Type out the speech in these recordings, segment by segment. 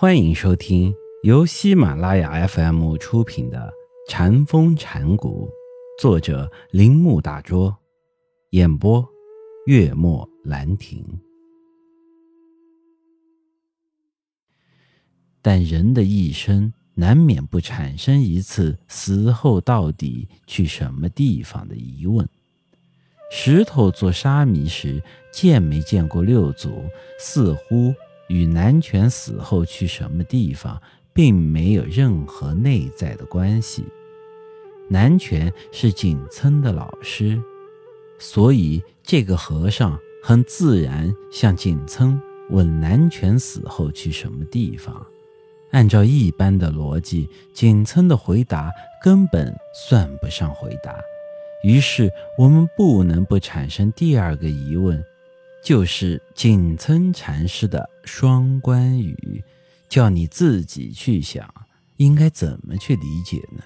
欢迎收听由喜马拉雅 FM 出品的《禅风禅谷，作者铃木大拙，演播月末兰亭。但人的一生难免不产生一次死后到底去什么地方的疑问。石头做沙弥时见没见过六祖？似乎。与南拳死后去什么地方，并没有任何内在的关系。南拳是景村的老师，所以这个和尚很自然向景村问南拳死后去什么地方。按照一般的逻辑，景村的回答根本算不上回答。于是我们不能不产生第二个疑问。就是景村禅师的双关语，叫你自己去想，应该怎么去理解呢？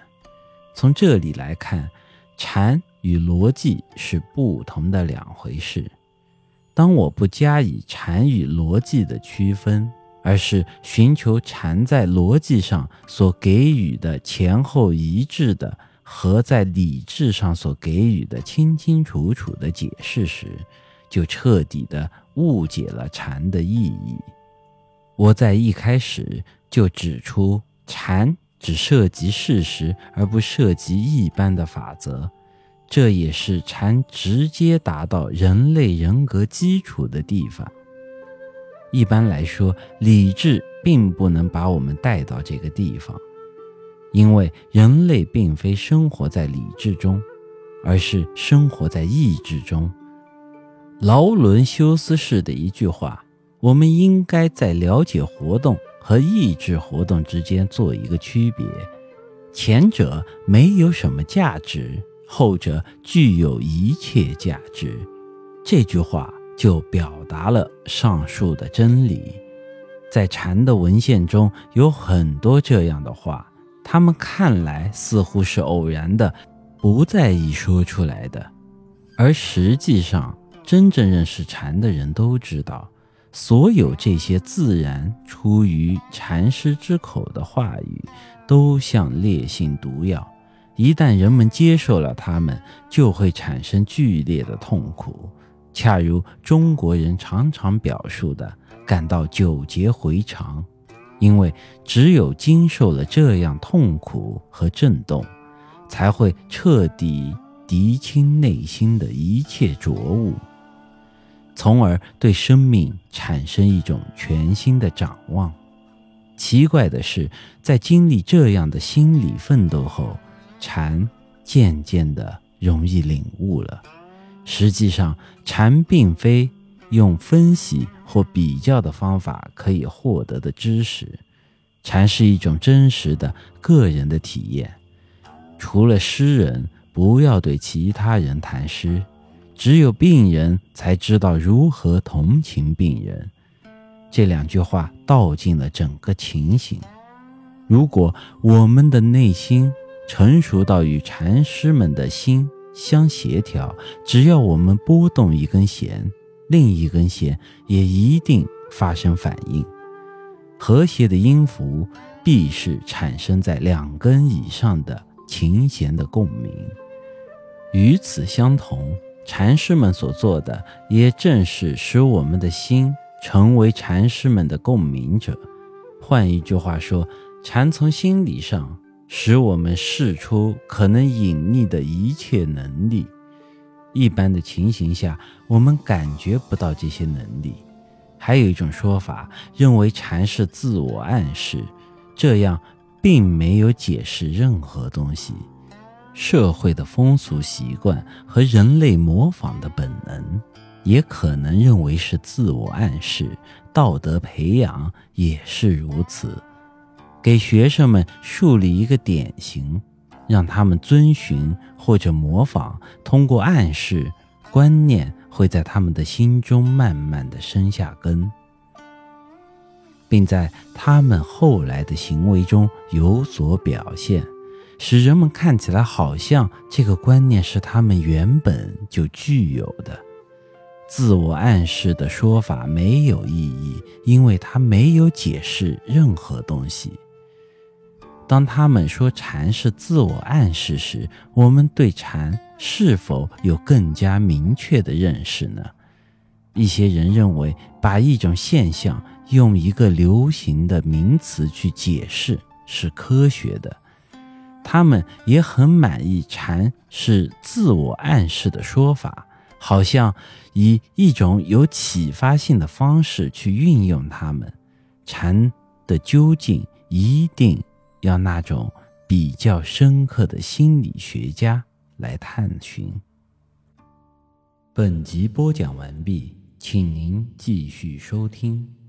从这里来看，禅与逻辑是不同的两回事。当我不加以禅与逻辑的区分，而是寻求禅在逻辑上所给予的前后一致的，和在理智上所给予的清清楚楚的解释时，就彻底的误解了禅的意义。我在一开始就指出，禅只涉及事实，而不涉及一般的法则。这也是禅直接达到人类人格基础的地方。一般来说，理智并不能把我们带到这个地方，因为人类并非生活在理智中，而是生活在意志中。劳伦修斯式的一句话：“我们应该在了解活动和意志活动之间做一个区别，前者没有什么价值，后者具有一切价值。”这句话就表达了上述的真理。在禅的文献中有很多这样的话，他们看来似乎是偶然的，不在意说出来的，而实际上。真正认识禅的人都知道，所有这些自然出于禅师之口的话语，都像烈性毒药。一旦人们接受了它们，就会产生剧烈的痛苦，恰如中国人常常表述的，感到久劫回肠。因为只有经受了这样痛苦和震动，才会彻底涤清内心的一切浊物。从而对生命产生一种全新的展望。奇怪的是，在经历这样的心理奋斗后，禅渐渐的容易领悟了。实际上，禅并非用分析或比较的方法可以获得的知识，禅是一种真实的个人的体验。除了诗人，不要对其他人谈诗。只有病人才知道如何同情病人，这两句话道尽了整个情形。如果我们的内心成熟到与禅师们的心相协调，只要我们拨动一根弦，另一根弦也一定发生反应。和谐的音符必是产生在两根以上的琴弦的共鸣。与此相同。禅师们所做的，也正是使我们的心成为禅师们的共鸣者。换一句话说，禅从心理上使我们试出可能隐匿的一切能力。一般的情形下，我们感觉不到这些能力。还有一种说法认为禅是自我暗示，这样并没有解释任何东西。社会的风俗习惯和人类模仿的本能，也可能认为是自我暗示；道德培养也是如此，给学生们树立一个典型，让他们遵循或者模仿，通过暗示，观念会在他们的心中慢慢的生下根，并在他们后来的行为中有所表现。使人们看起来好像这个观念是他们原本就具有的。自我暗示的说法没有意义，因为它没有解释任何东西。当他们说禅是自我暗示时，我们对禅是否有更加明确的认识呢？一些人认为，把一种现象用一个流行的名词去解释是科学的。他们也很满意禅是自我暗示的说法，好像以一种有启发性的方式去运用它们。禅的究竟一定要那种比较深刻的心理学家来探寻。本集播讲完毕。请您继续收听。